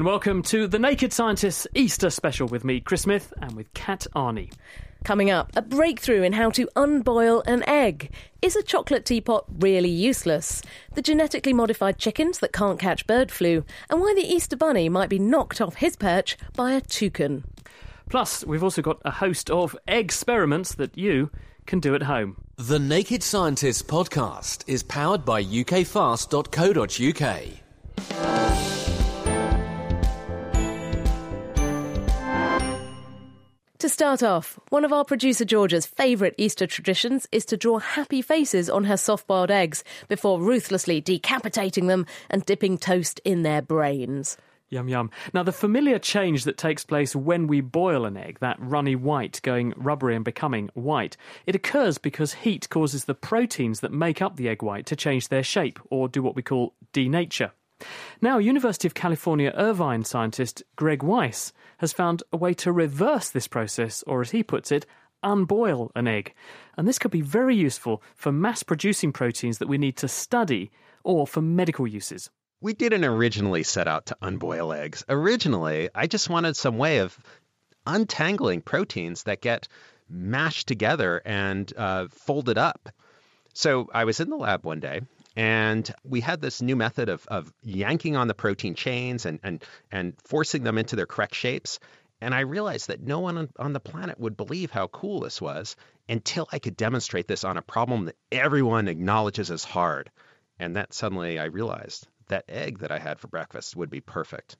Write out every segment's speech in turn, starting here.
Hello and welcome to the Naked Scientists Easter special with me, Chris Smith, and with Kat Arney. Coming up, a breakthrough in how to unboil an egg. Is a chocolate teapot really useless? The genetically modified chickens that can't catch bird flu, and why the Easter Bunny might be knocked off his perch by a toucan. Plus, we've also got a host of egg experiments that you can do at home. The Naked Scientists podcast is powered by ukfast.co.uk. To start off, one of our producer Georgia's favourite Easter traditions is to draw happy faces on her soft boiled eggs before ruthlessly decapitating them and dipping toast in their brains. Yum yum. Now, the familiar change that takes place when we boil an egg, that runny white going rubbery and becoming white, it occurs because heat causes the proteins that make up the egg white to change their shape or do what we call denature. Now, University of California Irvine scientist Greg Weiss has found a way to reverse this process, or as he puts it, unboil an egg. And this could be very useful for mass producing proteins that we need to study or for medical uses. We didn't originally set out to unboil eggs. Originally, I just wanted some way of untangling proteins that get mashed together and uh, folded up. So I was in the lab one day and we had this new method of, of yanking on the protein chains and, and, and forcing them into their correct shapes. And I realized that no one on the planet would believe how cool this was until I could demonstrate this on a problem that everyone acknowledges as hard. And that suddenly I realized that egg that I had for breakfast would be perfect.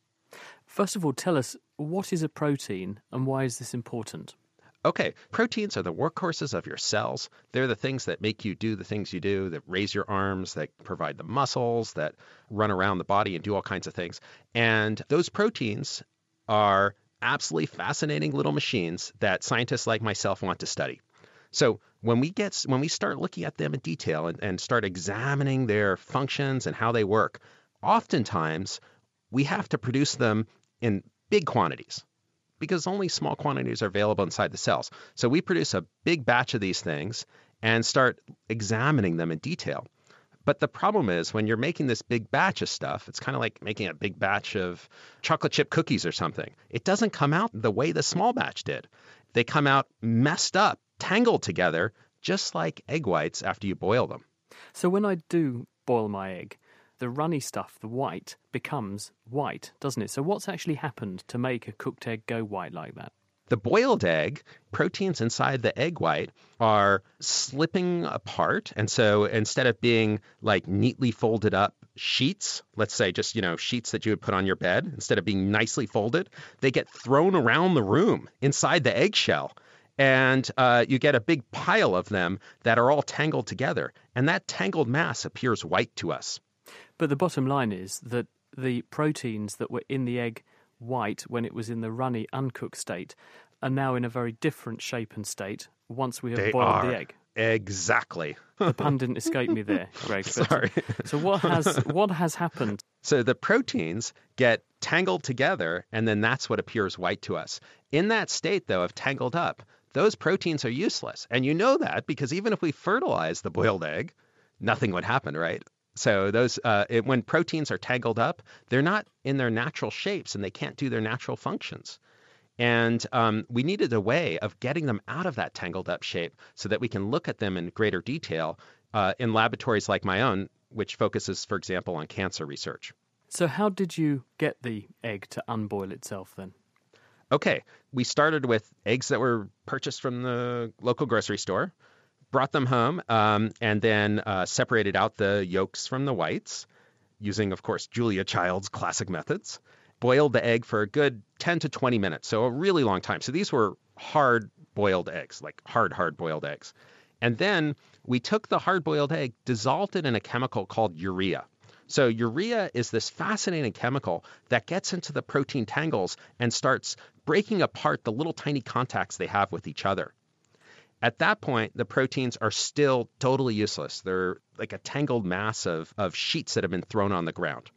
First of all, tell us what is a protein and why is this important? Okay, proteins are the workhorses of your cells. They're the things that make you do the things you do, that raise your arms, that provide the muscles, that run around the body and do all kinds of things. And those proteins are absolutely fascinating little machines that scientists like myself want to study. So when we get when we start looking at them in detail and, and start examining their functions and how they work, oftentimes we have to produce them in big quantities because only small quantities are available inside the cells. So we produce a big batch of these things and start examining them in detail. But the problem is when you're making this big batch of stuff, it's kind of like making a big batch of chocolate chip cookies or something. It doesn't come out the way the small batch did. They come out messed up, tangled together, just like egg whites after you boil them. So when I do boil my egg, the runny stuff, the white, becomes white, doesn't it? So, what's actually happened to make a cooked egg go white like that? The boiled egg, proteins inside the egg white are slipping apart. And so instead of being like neatly folded up sheets, let's say just, you know, sheets that you would put on your bed, instead of being nicely folded, they get thrown around the room inside the eggshell. And uh, you get a big pile of them that are all tangled together. And that tangled mass appears white to us. But the bottom line is that the proteins that were in the egg white when it was in the runny, uncooked state are now in a very different shape and state once we have they boiled are. the egg. Exactly. the pun didn't escape me there, Greg. Sorry. So what has what has happened? So the proteins get tangled together, and then that's what appears white to us. In that state, though, of tangled up, those proteins are useless, and you know that because even if we fertilize the boiled egg, nothing would happen, right? So those uh, it, when proteins are tangled up, they're not in their natural shapes and they can't do their natural functions. And um, we needed a way of getting them out of that tangled up shape so that we can look at them in greater detail uh, in laboratories like my own, which focuses, for example, on cancer research. So how did you get the egg to unboil itself then? Okay, we started with eggs that were purchased from the local grocery store brought them home, um, and then uh, separated out the yolks from the whites using, of course, Julia Child's classic methods. Boiled the egg for a good 10 to 20 minutes, so a really long time. So these were hard boiled eggs, like hard, hard boiled eggs. And then we took the hard boiled egg, dissolved it in a chemical called urea. So, urea is this fascinating chemical that gets into the protein tangles and starts breaking apart the little tiny contacts they have with each other. At that point, the proteins are still totally useless. They're like a tangled mass of, of sheets that have been thrown on the ground.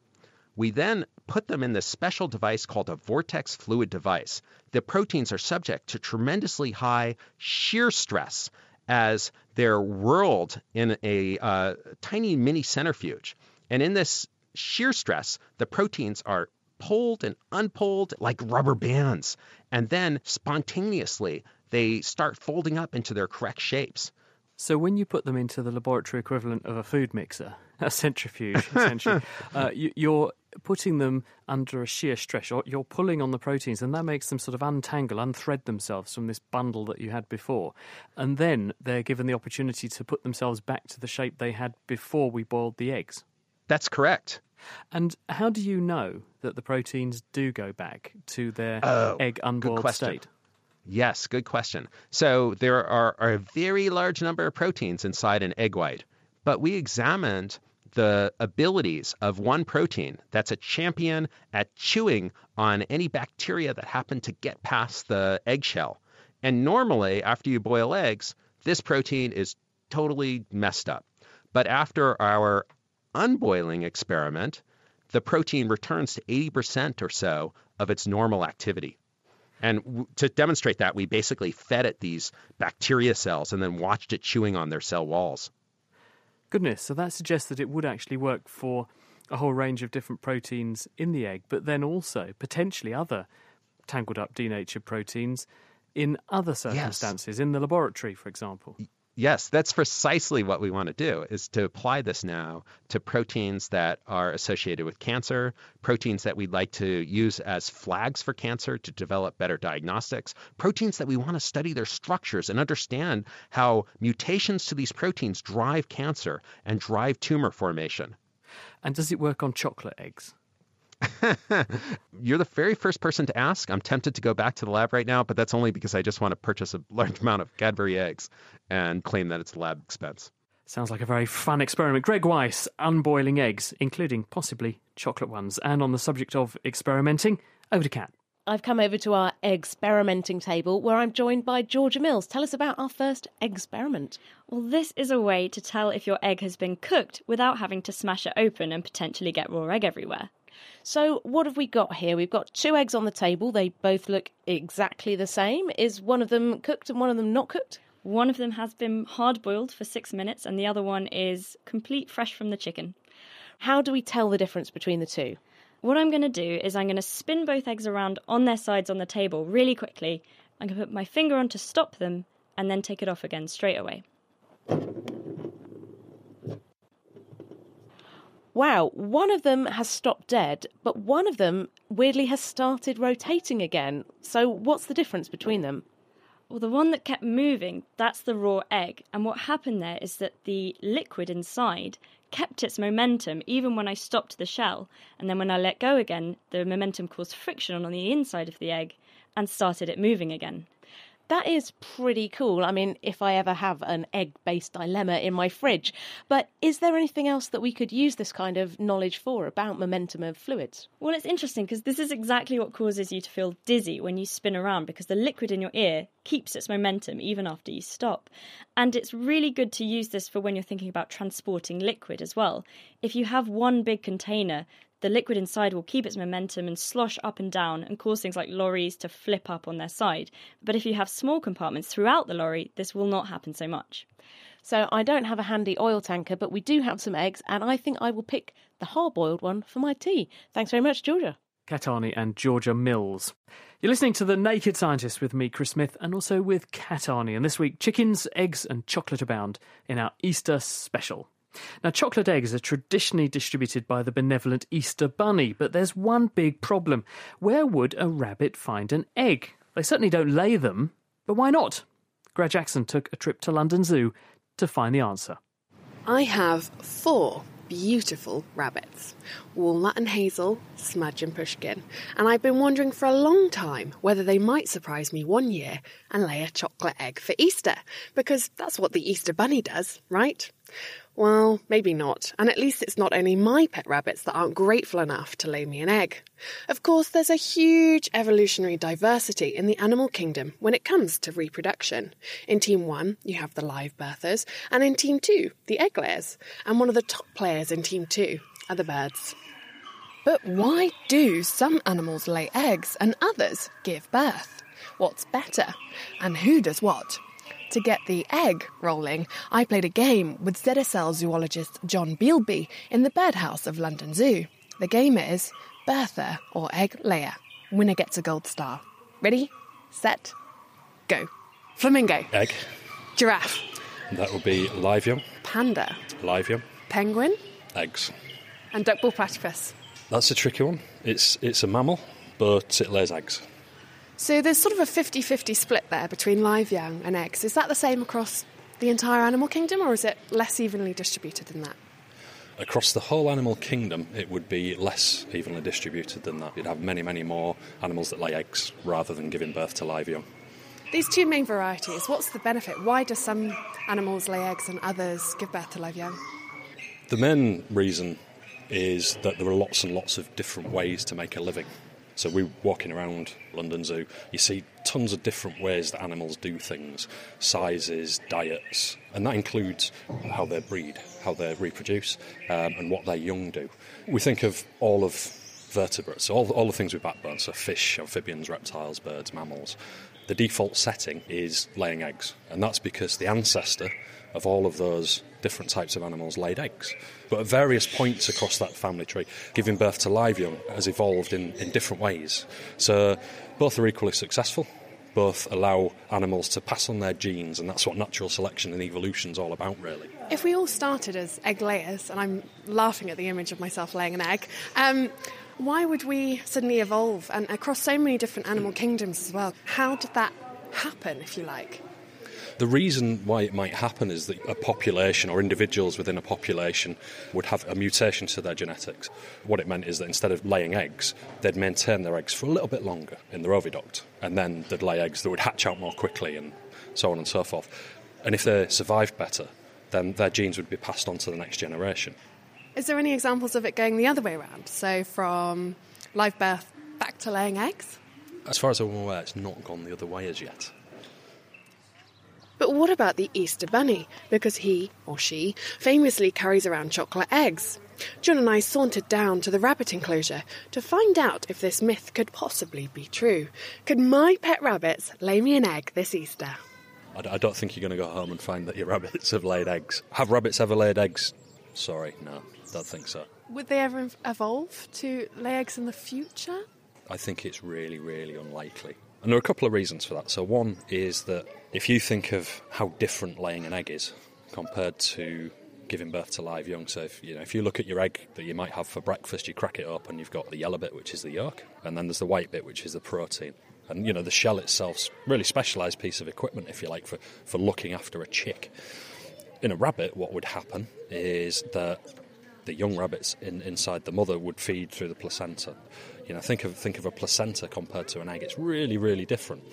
We then put them in this special device called a vortex fluid device. The proteins are subject to tremendously high shear stress as they're whirled in a uh, tiny mini centrifuge. And in this shear stress, the proteins are pulled and unpulled like rubber bands. And then spontaneously, they start folding up into their correct shapes. So when you put them into the laboratory equivalent of a food mixer, a centrifuge, essentially, uh, you, are putting them under a shear stress. You're, you're pulling on the proteins, and that makes them sort of untangle, unthread themselves from this bundle that you had before. And then they're given the opportunity to put themselves back to the shape they had before we boiled the eggs. That's correct. And how do you know that the proteins do go back to their oh, egg unboiled state? Yes, good question. So there are, are, a very large number of proteins inside an egg white, but we examined the abilities of one protein that's a champion at chewing on any bacteria that happen to get past the eggshell. And normally, after you boil eggs, this protein is totally messed up. But after our unboiling experiment, the protein returns to 80% or so of its normal activity. And w- to demonstrate that, we basically fed it these bacteria cells and then watched it chewing on their cell walls. Goodness, so that suggests that it would actually work for a whole range of different proteins in the egg, but then also potentially other tangled up denatured proteins in other circumstances, yes. in the laboratory, for example. Yes, that's precisely what we want to do is to apply this now to proteins that are associated with cancer, proteins that we'd like to use as flags for cancer to develop better diagnostics, proteins that we want to study their structures and understand how mutations to these proteins drive cancer and drive tumor formation. And does it work on chocolate eggs? You're the very first person to ask. I'm tempted to go back to the lab right now, but that's only because I just want to purchase a large amount of Cadbury eggs and claim that it's a lab expense. Sounds like a very fun experiment. Greg Weiss, unboiling eggs, including possibly chocolate ones. And on the subject of experimenting, over to Kat. I've come over to our experimenting table where I'm joined by Georgia Mills. Tell us about our first experiment. Well, this is a way to tell if your egg has been cooked without having to smash it open and potentially get raw egg everywhere. So, what have we got here? We've got two eggs on the table. They both look exactly the same. Is one of them cooked and one of them not cooked? One of them has been hard boiled for six minutes, and the other one is complete fresh from the chicken. How do we tell the difference between the two? What I'm going to do is I'm going to spin both eggs around on their sides on the table really quickly. I'm going to put my finger on to stop them and then take it off again straight away. Wow, one of them has stopped dead, but one of them weirdly has started rotating again. So, what's the difference between them? Well, the one that kept moving, that's the raw egg. And what happened there is that the liquid inside kept its momentum even when I stopped the shell. And then when I let go again, the momentum caused friction on the inside of the egg and started it moving again. That is pretty cool. I mean, if I ever have an egg based dilemma in my fridge. But is there anything else that we could use this kind of knowledge for about momentum of fluids? Well, it's interesting because this is exactly what causes you to feel dizzy when you spin around because the liquid in your ear keeps its momentum even after you stop. And it's really good to use this for when you're thinking about transporting liquid as well. If you have one big container, the liquid inside will keep its momentum and slosh up and down and cause things like lorries to flip up on their side. But if you have small compartments throughout the lorry, this will not happen so much. So I don't have a handy oil tanker, but we do have some eggs, and I think I will pick the hard boiled one for my tea. Thanks very much, Georgia. Kat Arney and Georgia Mills. You're listening to The Naked Scientist with me, Chris Smith, and also with Kat Arney. And this week, chickens, eggs, and chocolate abound in our Easter special. Now, chocolate eggs are traditionally distributed by the benevolent Easter Bunny, but there's one big problem. Where would a rabbit find an egg? They certainly don't lay them, but why not? Graihagh Jackson took a trip to London Zoo to find the answer. I have four beautiful rabbits Walnut and Hazel, Smudge and Pushkin, and I've been wondering for a long time whether they might surprise me one year and lay a chocolate egg for Easter, because that's what the Easter Bunny does, right? Well, maybe not, and at least it's not only my pet rabbits that aren't grateful enough to lay me an egg. Of course, there's a huge evolutionary diversity in the animal kingdom when it comes to reproduction. In Team 1, you have the live birthers, and in Team 2, the egg layers, and one of the top players in Team 2 are the birds. But why do some animals lay eggs and others give birth? What's better? And who does what? To get the egg rolling, I played a game with ZSL zoologist John Bealby in the birdhouse of London Zoo. The game is Bertha or egg layer. Winner gets a gold star. Ready, set, go. Flamingo, Egg. giraffe, That would be live young. panda, Live young. penguin, Eggs. and duckbill platypus. That's a tricky one. It's it's a mammal, but it lays eggs. So there's sort of a 50 50 split there between live young and eggs. Is that the same across the entire animal kingdom or is it less evenly distributed than that? Across the whole animal kingdom, it would be less evenly distributed than that. You'd have many, many more animals that lay eggs rather than giving birth to live young. These two main varieties, what's the benefit? Why do some animals lay eggs and others give birth to live young? The main reason is that there are lots and lots of different ways to make a living. So we're walking around London Zoo, you see tons of different ways that animals do things, sizes, diets, and that includes how they breed, how they reproduce, um, and what their young do. We think of all of vertebrates, all, all the things with backbones, so fish, amphibians, reptiles, birds, mammals. The default setting is laying eggs, and that's because the ancestor of all of those different types of animals laid eggs. But at various points across that family tree, giving birth to live young has evolved in, in different ways. So both are equally successful. Both allow animals to pass on their genes, and that's what natural selection and evolution is all about, really. If we all started as egg layers, and I'm laughing at the image of myself laying an egg, um, why would we suddenly evolve? And across so many different animal kingdoms as well, how did that happen, if you like? The reason why it might happen is that a population or individuals within a population would have a mutation to their genetics. What it meant is that instead of laying eggs, they'd maintain their eggs for a little bit longer in their oviduct, and then they'd lay eggs that would hatch out more quickly, and so on and so forth. And if they survived better, then their genes would be passed on to the next generation. Is there any examples of it going the other way around? So from live birth back to laying eggs? As far as I'm aware, it's not gone the other way as yet. But what about the Easter Bunny? Because he, or she, famously carries around chocolate eggs. John and I sauntered down to the rabbit enclosure to find out if this myth could possibly be true. Could my pet rabbits lay me an egg this Easter? I, don't think you're going to go home and find that your rabbits have laid eggs. Have rabbits ever laid eggs? Sorry, no, don't think so. Would they ever evolve to lay eggs in the future? I think it's really, really unlikely. And there are a couple of reasons for that. So, one is that if you think of how different laying an egg is compared to giving birth to live young, so if you know if you look at your egg that you might have for breakfast, you crack it open, you've got the yellow bit, which is the yolk, and then there's the white bit, which is the protein. And you know the shell itself's really specialised piece of equipment, if you like, for, for looking after a chick. In a rabbit, what would happen is that the young rabbits in, inside the mother would feed through the placenta. You know, think of think of a placenta compared to an egg. It's really, really different.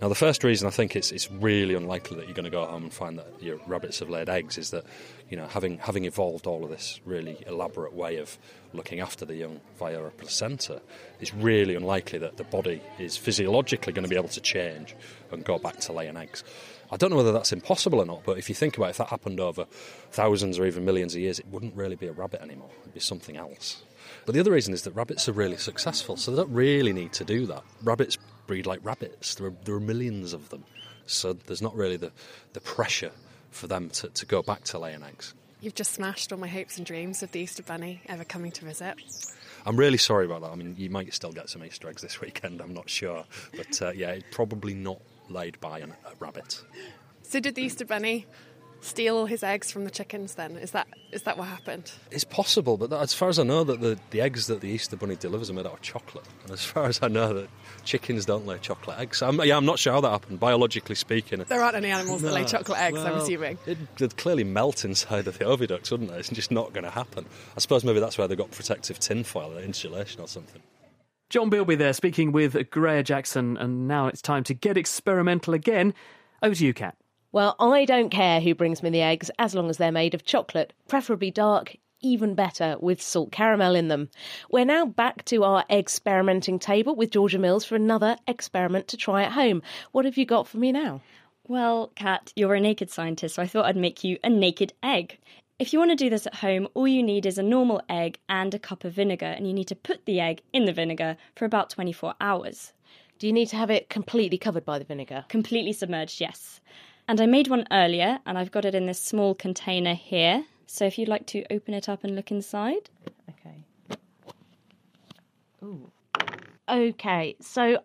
Now, the first reason I think it's, it's really unlikely that you're going to go home and find that your rabbits have laid eggs is that, you know, having having evolved all of this really elaborate way of looking after the young via a placenta, it's really unlikely that the body is physiologically going to be able to change and go back to laying eggs. I don't know whether that's impossible or not, but if you think about it, if that happened over thousands or even millions of years, it wouldn't really be a rabbit anymore. It'd be something else. But the other reason is that rabbits are really successful, so they don't really need to do that. Rabbits breed like rabbits. There are, there are millions of them, so there's not really the, the pressure for them to, to go back to laying eggs. You've just smashed all my hopes and dreams of the Easter Bunny ever coming to visit. I'm really sorry about that. I mean, you might still get some Easter eggs this weekend, I'm not sure. But uh, yeah, it's probably not laid by an, a rabbit. So did the Easter Bunny steal all his eggs from the chickens then? Is that is that what happened? It's possible, but as far as I know, that the, the eggs that the Easter Bunny delivers are made out of chocolate. And as far as I know, that chickens don't lay chocolate eggs. I'm, yeah, I'm not sure how that happened, biologically speaking. There aren't any animals that lay chocolate eggs, I'm assuming. It, would clearly melt inside of the oviducts, wouldn't it? It's just not going to happen. I suppose maybe that's why they got protective tinfoil, insulation or something. John Bilby there speaking with Graihagh Jackson, and now it's time to get experimental again. Over to you, Kat. Well, I don't care who brings me the eggs as long as they're made of chocolate, preferably dark, even better with salt caramel in them. We're now back to our experimenting table with Georgia Mills for another experiment to try at home. What have you got for me now? Well, Kat, you're a naked scientist, so I thought I'd make you a naked egg. If you want to do this at home, all you need is a normal egg and a cup of vinegar, and you need to put the egg in the vinegar for about 24 hours. Do you need to have it completely covered by the vinegar? Completely submerged, yes. And I made one earlier, and I've got it in this small container here. So if you'd like to open it up and look inside. Okay. Ooh. Okay, so,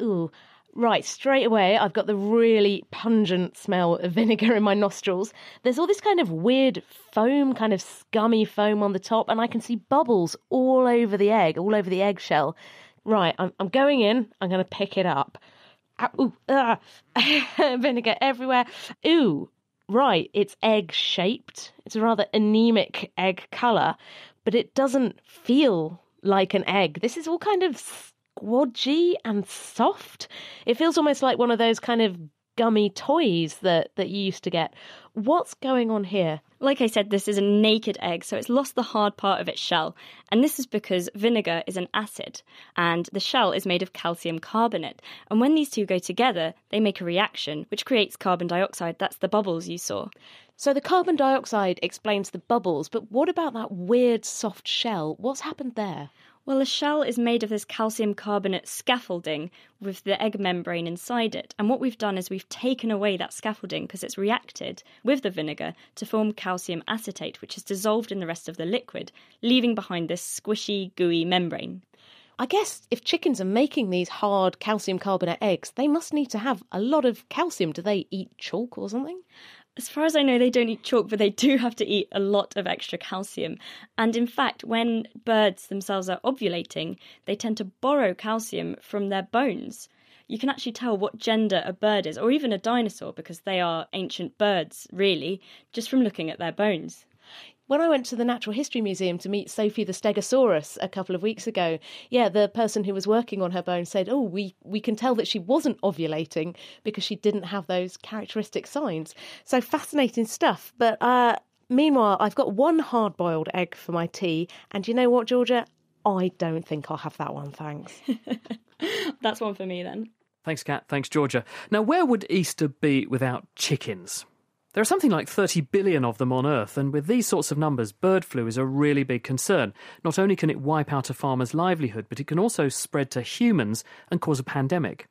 ooh, right, straight away, I've got the really pungent smell of vinegar in my nostrils. There's all this kind of weird foam, kind of scummy foam on the top, and I can see bubbles all over the egg, all over the eggshell. Right, I'm, I'm going in, I'm going to pick it up. Ah, vinegar everywhere. Ooh, right, it's egg shaped. It's a rather anemic egg colour, but it doesn't feel like an egg. This is all kind of squodgy and soft. It feels almost like one of those kind of gummy toys that, that you used to get. What's going on here? Like I said, this is a naked egg, so it's lost the hard part of its shell. And this is because vinegar is an acid, and the shell is made of calcium carbonate. And when these two go together, they make a reaction, which creates carbon dioxide. That's the bubbles you saw. So the carbon dioxide explains the bubbles, but what about that weird soft shell? What's happened there? Well, a shell is made of this calcium carbonate scaffolding with the egg membrane inside it. And what we've done is we've taken away that scaffolding because it's reacted with the vinegar to form calcium acetate, which is dissolved in the rest of the liquid, leaving behind this squishy, gooey membrane. I guess if chickens are making these hard calcium carbonate eggs, they must need to have a lot of calcium. Do they eat chalk or something? As far as I know, they don't eat chalk, but they do have to eat a lot of extra calcium. And in fact, when birds themselves are ovulating, they tend to borrow calcium from their bones. You can actually tell what gender a bird is, or even a dinosaur, because they are ancient birds, really, just from looking at their bones. When I went to the Natural History Museum to meet Sophie the Stegosaurus a couple of weeks ago, yeah, the person who was working on her bone said, "Oh, we we can tell that she wasn't ovulating because she didn't have those characteristic signs." So fascinating stuff. But uh, meanwhile, I've got one hard-boiled egg for my tea, and you know what, Georgia? I don't think I'll have that one, thanks. That's one for me then. Thanks, Kat. Thanks, Georgia. Now, where would Easter be without chickens? There are something like 30 billion of them on Earth, and with these sorts of numbers, bird flu is a really big concern. Not only can it wipe out a farmer's livelihood, but it can also spread to humans and cause a pandemic.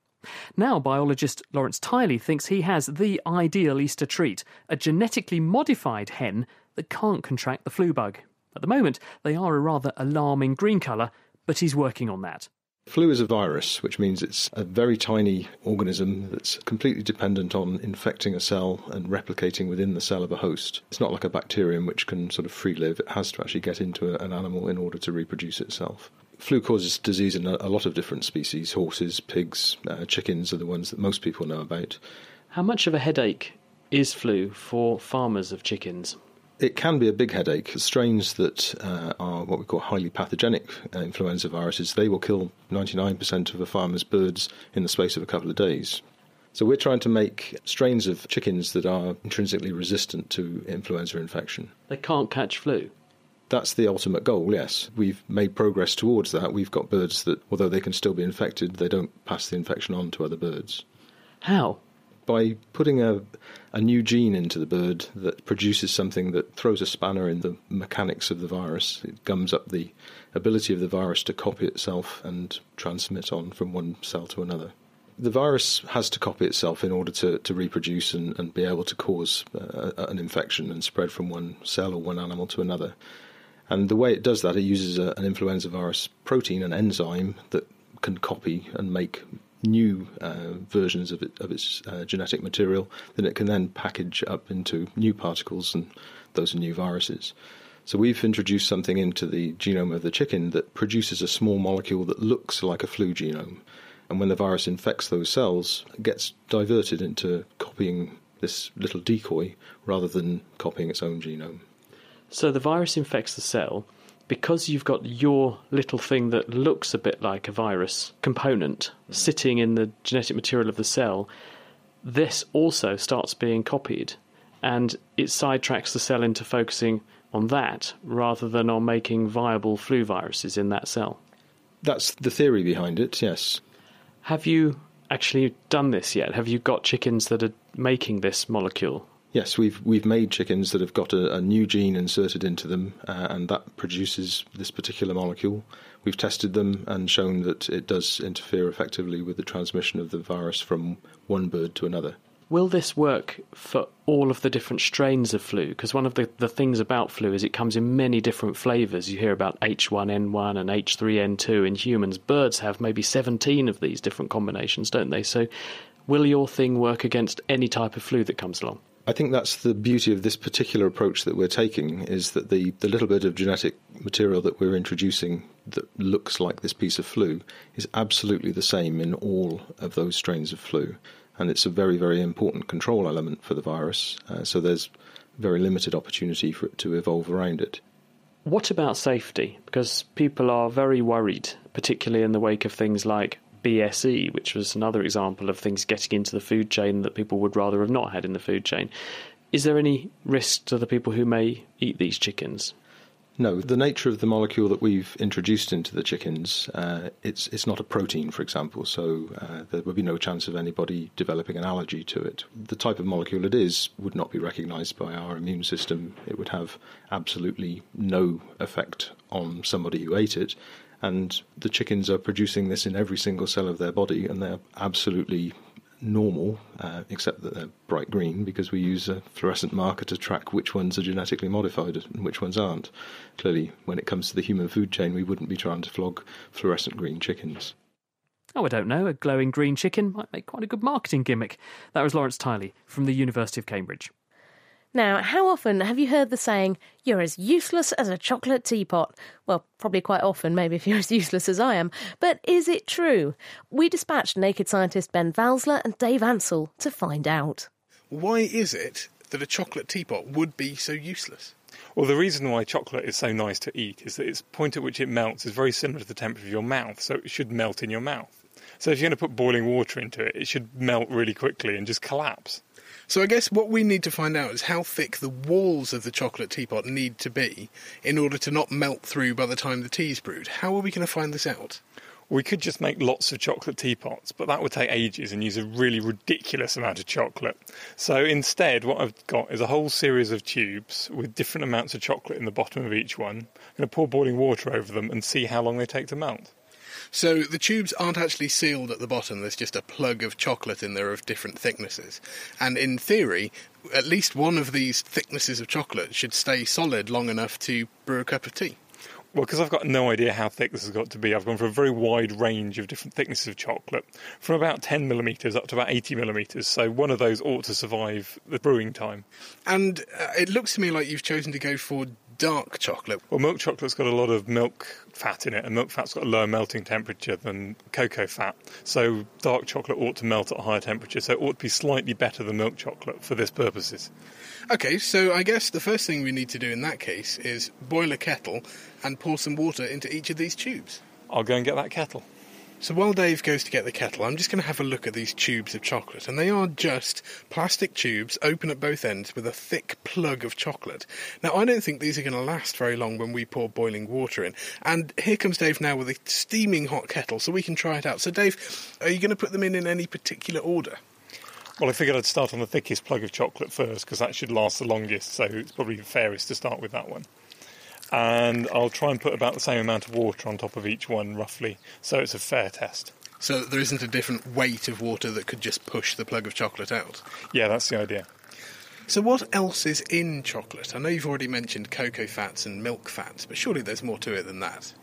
Now, biologist Lawrence Tiley thinks he has the ideal Easter treat a genetically modified hen that can't contract the flu bug. At the moment, they are a rather alarming green colour, but he's working on that. Flu is a virus, which means it's a very tiny organism that's completely dependent on infecting a cell and replicating within the cell of a host. It's not like a bacterium which can sort of free live, it has to actually get into an animal in order to reproduce itself. Flu causes disease in a lot of different species horses, pigs, uh, chickens are the ones that most people know about. How much of a headache is flu for farmers of chickens? It can be a big headache. Strains that uh, are what we call highly pathogenic uh, influenza viruses, they will kill 99% of a farmer's birds in the space of a couple of days. So we're trying to make strains of chickens that are intrinsically resistant to influenza infection. They can't catch flu. That's the ultimate goal, yes. We've made progress towards that. We've got birds that, although they can still be infected, they don't pass the infection on to other birds. How? By putting a, a new gene into the bird that produces something that throws a spanner in the mechanics of the virus. It gums up the ability of the virus to copy itself and transmit on from one cell to another. The virus has to copy itself in order to, to reproduce and, and be able to cause uh, an infection and spread from one cell or one animal to another. And the way it does that, it uses a, an influenza virus protein, an enzyme that can copy and make new uh, versions of, it, of its uh, genetic material that it can then package up into new particles, and those are new viruses. So we've introduced something into the genome of the chicken that produces a small molecule that looks like a flu genome. And when the virus infects those cells, it gets diverted into copying this little decoy rather than copying its own genome. So the virus infects the cell, because you've got your little thing that looks a bit like a virus component sitting in the genetic material of the cell, this also starts being copied and it sidetracks the cell into focusing on that rather than on making viable flu viruses in that cell. That's the theory behind it, yes. Have you actually done this yet? Have you got chickens that are making this molecule? Yes, we've we've made chickens that have got a, a new gene inserted into them, uh, and that produces this particular molecule. We've tested them and shown that it does interfere effectively with the transmission of the virus from one bird to another. Will this work for all of the different strains of flu? Because one of the, the things about flu is it comes in many different flavours. You hear about H1N1 and H3N2 in humans. Birds have maybe 17 of these different combinations, don't they? So, will your thing work against any type of flu that comes along? I think that's the beauty of this particular approach that we're taking is that the, the little bit of genetic material that we're introducing that looks like this piece of flu is absolutely the same in all of those strains of flu and it's a very, very important control element for the virus. Uh, so there's very limited opportunity for it to evolve around it. What about safety? Because people are very worried, particularly in the wake of things like BSE, which was another example of things getting into the food chain that people would rather have not had in the food chain. Is there any risk to the people who may eat these chickens? No, the nature of the molecule that we've introduced into the chickens, uh, it's it's not a protein, for example, so uh, there would be no chance of anybody developing an allergy to it. The type of molecule it is would not be recognised by our immune system. It would have absolutely no effect on somebody who ate it, and the chickens are producing this in every single cell of their body, and they're absolutely normal, uh, except that they're bright green because we use a fluorescent marker to track which ones are genetically modified and which ones aren't. Clearly, when it comes to the human food chain, we wouldn't be trying to flog fluorescent green chickens. Oh, I don't know. A glowing green chicken might make quite a good marketing gimmick. That was Lawrence Tiley from the University of Cambridge. Now, how often have you heard the saying, you're as useless as a chocolate teapot? Well, probably quite often, maybe if you're as useless as I am. But is it true? We dispatched naked scientist Ben Valsler and Dave Ansell to find out. Why is it that a chocolate teapot would be so useless? Well, the reason why chocolate is so nice to eat is that its point at which it melts is very similar to the temperature of your mouth, so it should melt in your mouth. So if you're going to put boiling water into it, it should melt really quickly and just collapse. So I guess what we need to find out is how thick the walls of the chocolate teapot need to be in order to not melt through by the time the tea's brewed. How are we going to find this out? We could just make lots of chocolate teapots, but that would take ages and use a really ridiculous amount of chocolate. So instead, what I've got is a whole series of tubes with different amounts of chocolate in the bottom of each one. I'm going to pour boiling water over them and see how long they take to melt. So the tubes aren't actually sealed at the bottom, there's just a plug of chocolate in there of different thicknesses. And in theory, at least one of these thicknesses of chocolate should stay solid long enough to brew a cup of tea. Well, because I've got no idea how thick this has got to be, I've gone for a very wide range of different thicknesses of chocolate, from about 10 millimetres up to about 80 millimetres. So one of those ought to survive the brewing time. And uh, it looks to me like you've chosen to go for dark chocolate. Well, milk chocolate's got a lot of milk fat in it, and milk fat's got a lower melting temperature than cocoa fat. So dark chocolate ought to melt at a higher temperature, so it ought to be slightly better than milk chocolate for this purposes. Okay, so I guess the first thing we need to do in that case is boil a kettle and pour some water into each of these tubes. I'll go and get that kettle. So while Dave goes to get the kettle, I'm just going to have a look at these tubes of chocolate. And they are just plastic tubes, open at both ends, with a thick plug of chocolate. Now, I don't think these are going to last very long when we pour boiling water in. And here comes Dave now with a steaming hot kettle, so we can try it out. So, Dave, are you going to put them in in any particular order? Well, I figured I'd start on the thickest plug of chocolate first because that should last the longest, so it's probably the fairest to start with that one and I'll try and put about the same amount of water on top of each one, roughly, so it's a fair test. So there isn't a different weight of water that could just push the plug of chocolate out? Yeah, that's the idea. So, what else is in chocolate? I know you've already mentioned cocoa fats and milk fats, but surely there's more to it than that.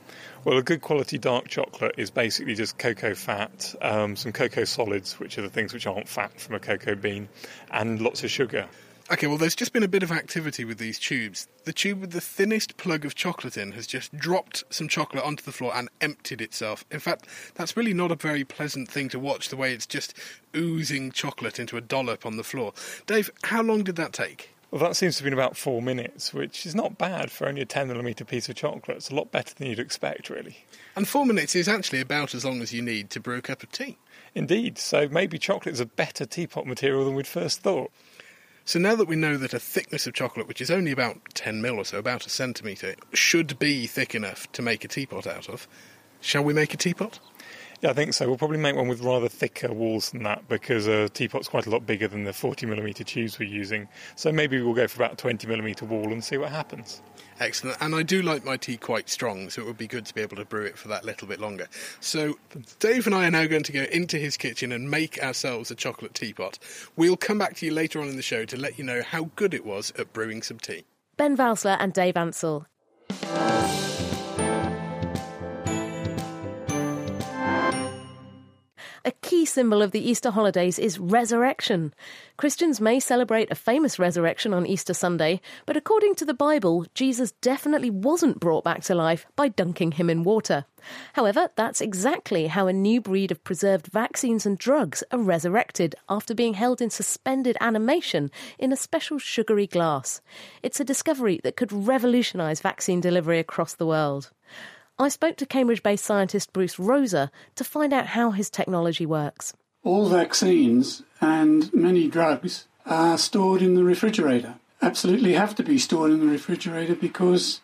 Well, a good quality dark chocolate is basically just cocoa fat, um, some cocoa solids, which are the things which aren't fat from a cocoa bean, and lots of sugar. Okay, well, there's just been a bit of activity with these tubes. The tube with the thinnest plug of chocolate in has just dropped some chocolate onto the floor and emptied itself. In fact, that's really not a very pleasant thing to watch, the way it's just oozing chocolate into a dollop on the floor. Dave, how long did that take? Well, that seems to have been about four minutes, which is not bad for only a 10 millimetre piece of chocolate. It's a lot better than you'd expect, really. And four minutes is actually about as long as you need to brew a cup of tea. Indeed, so maybe chocolate is a better teapot material than we'd first thought. So now that we know that a thickness of chocolate, which is only about 10 mil or so, about a centimetre, should be thick enough to make a teapot out of, shall we make a teapot? Yeah, I think so. We'll probably make one with rather thicker walls than that because a teapot's quite a lot bigger than the 40mm tubes we're using. So maybe we'll go for about a 20mm wall and see what happens. Excellent. And I do like my tea quite strong, so it would be good to be able to brew it for that little bit longer. So Dave and I are now going to go into his kitchen and make ourselves a chocolate teapot. We'll come back to you later on in the show to let you know how good it was at brewing some tea. Ben Valsler and Dave Ansell. A key symbol of the Easter holidays is resurrection. Christians may celebrate a famous resurrection on Easter Sunday, but according to the Bible, Jesus definitely wasn't brought back to life by dunking him in water. However, that's exactly how a new breed of preserved vaccines and drugs are resurrected after being held in suspended animation in a special sugary glass. It's a discovery that could revolutionise vaccine delivery across the world. I spoke to Cambridge based scientist Bruce Roser to find out how his technology works. All vaccines and many drugs are stored in the refrigerator. Absolutely have to be stored in the refrigerator because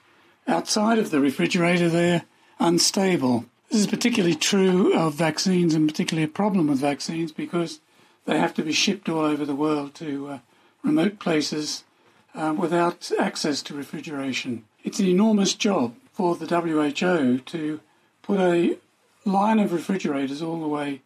outside of the refrigerator they're unstable. This is particularly true of vaccines and particularly a problem with vaccines because they have to be shipped all over the world to uh, remote places uh, without access to refrigeration. It's an enormous job for the WHO to put a line of refrigerators all the way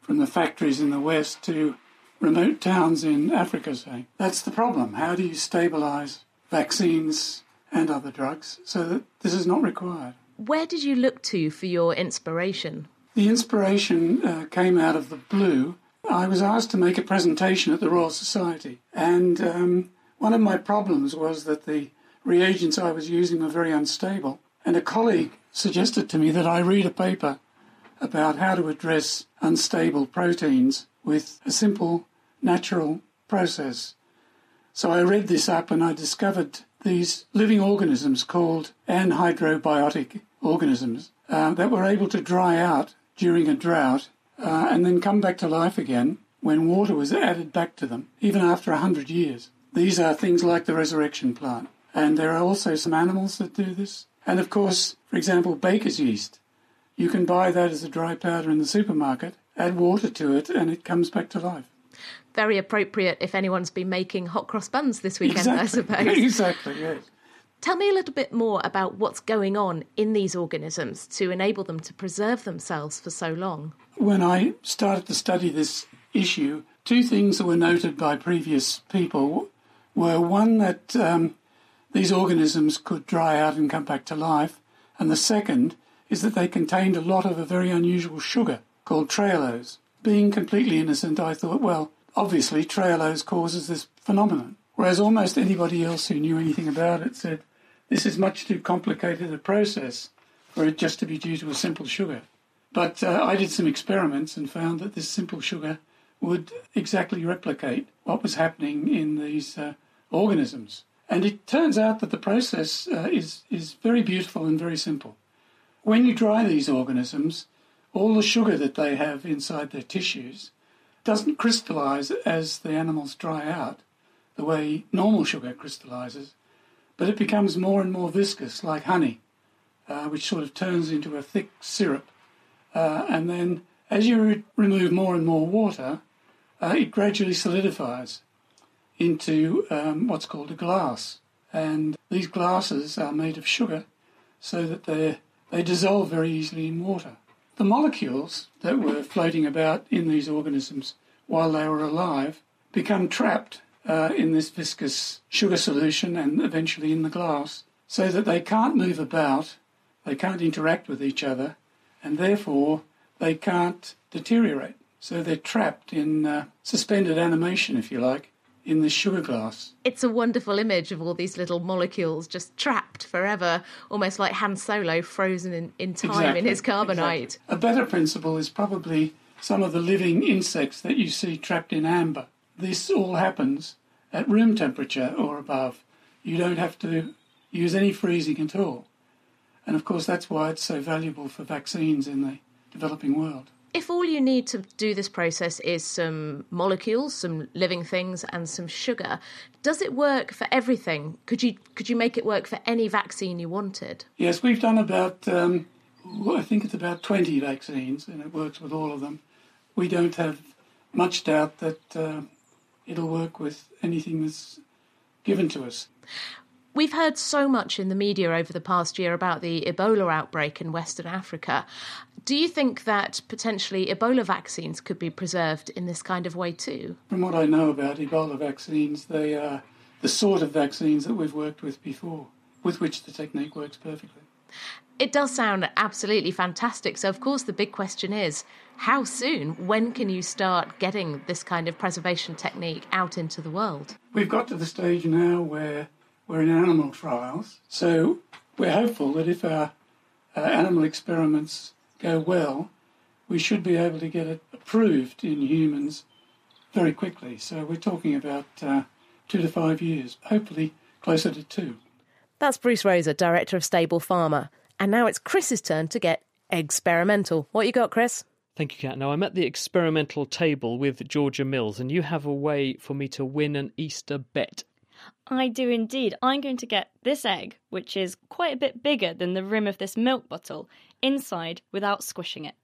from the factories in the west to remote towns in Africa, say. That's the problem. How do you stabilise vaccines and other drugs so that this is not required? Where did you look to for your inspiration? The inspiration uh, came out of the blue. I was asked to make a presentation at the Royal Society, and um, one of my problems was that the reagents I was using were very unstable. And a colleague suggested to me that I read a paper about how to address unstable proteins with a simple natural process. So I read this up and I discovered these living organisms called anhydrobiotic organisms uh, that were able to dry out during a drought uh, and then come back to life again when water was added back to them, even after a hundred years. These are things like the resurrection plant. And there are also some animals that do this. And of course, for example, baker's yeast. You can buy that as a dry powder in the supermarket, add water to it, and it comes back to life. Very appropriate if anyone's been making hot cross buns this weekend, exactly. I suppose. Exactly, yes. Tell me a little bit more about what's going on in these organisms to enable them to preserve themselves for so long. When I started to study this issue, two things that were noted by previous people were one that um, these organisms could dry out and come back to life. And the second is that they contained a lot of a very unusual sugar called trehalose. Being completely innocent, I thought, well, obviously trehalose causes this phenomenon. Whereas almost anybody else who knew anything about it said, this is much too complicated a process for it just to be due to a simple sugar. But uh, I did some experiments and found that this simple sugar would exactly replicate what was happening in these uh, organisms. And it turns out that the process uh, is, is very beautiful and very simple. When you dry these organisms, all the sugar that they have inside their tissues doesn't crystallize as the animals dry out, the way normal sugar crystallizes, but it becomes more and more viscous, like honey, uh, which sort of turns into a thick syrup. Uh, and then, as you re- remove more and more water, uh, it gradually solidifies into um, what's called a glass. And these glasses are made of sugar so that they they dissolve very easily in water. The molecules that were floating about in these organisms while they were alive become trapped uh, in this viscous sugar solution and eventually in the glass so that they can't move about, they can't interact with each other, and therefore they can't deteriorate. So they're trapped in uh, suspended animation, if you like, in the sugar glass. It's a wonderful image of all these little molecules just trapped forever, almost like Han Solo frozen in, in time Exactly, in his carbonite. exactly. A better principle is probably some of the living insects that you see trapped in amber. This all happens at room temperature or above. You don't have to use any freezing at all. And of course, that's why it's so valuable for vaccines in the developing world. If all you need to do this process is some molecules, some living things, and some sugar, does it work for everything? Could you could you make it work for any vaccine you wanted? Yes, we've done about um, I think it's about 20 vaccines, and it works with all of them. We don't have much doubt that uh, it'll work with anything that's given to us. We've heard so much in the media over the past year about the Ebola outbreak in Western Africa. Do you think that potentially Ebola vaccines could be preserved in this kind of way too? From what I know about Ebola vaccines, they are the sort of vaccines that we've worked with before, with which the technique works perfectly. It does sound absolutely fantastic. So, of course, the big question is how soon? When can you start getting this kind of preservation technique out into the world? We've got to the stage now where we're in animal trials. So, we're hopeful that if our uh, animal experiments go well, we should be able to get it approved in humans very quickly. So, we're talking about uh, two to five years, hopefully closer to two. That's Bruce Roser, Director of Stable Pharma. And now it's Chris's turn to get experimental. What you got, Chris? Thank you, Kat. Now, I'm at the experimental table with Georgia Mills, and you have a way for me to win an Easter bet. I do indeed. I'm going to get this egg, which is quite a bit bigger than the rim of this milk bottle, inside without squishing it.